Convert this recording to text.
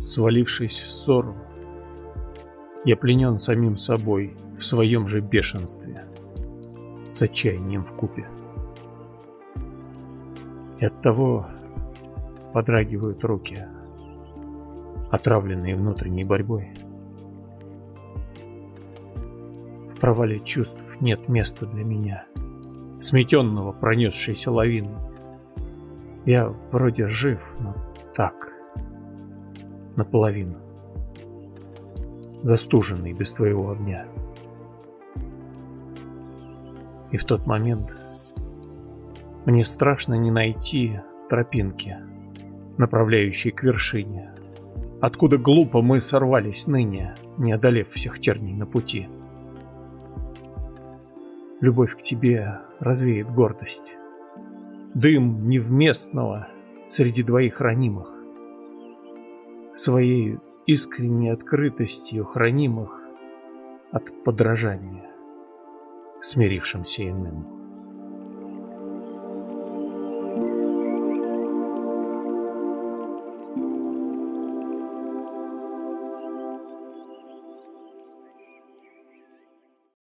Свалившись в ссору, я пленен самим собой в своем же бешенстве, с отчаянием в купе. И оттого подрагивают руки, отравленные внутренней борьбой. В провале чувств нет места для меня, сметенного пронесшейся лавиной. Я вроде жив, но так, наполовину, застуженный без твоего огня. И в тот момент мне страшно не найти тропинки, направляющей к вершине, откуда глупо мы сорвались ныне, не одолев всех терний на пути. Любовь к тебе развеет гордость. Дым невместного среди двоих ранимых. Своей искренней открытостью хранимых от подражания, смирившимся иным.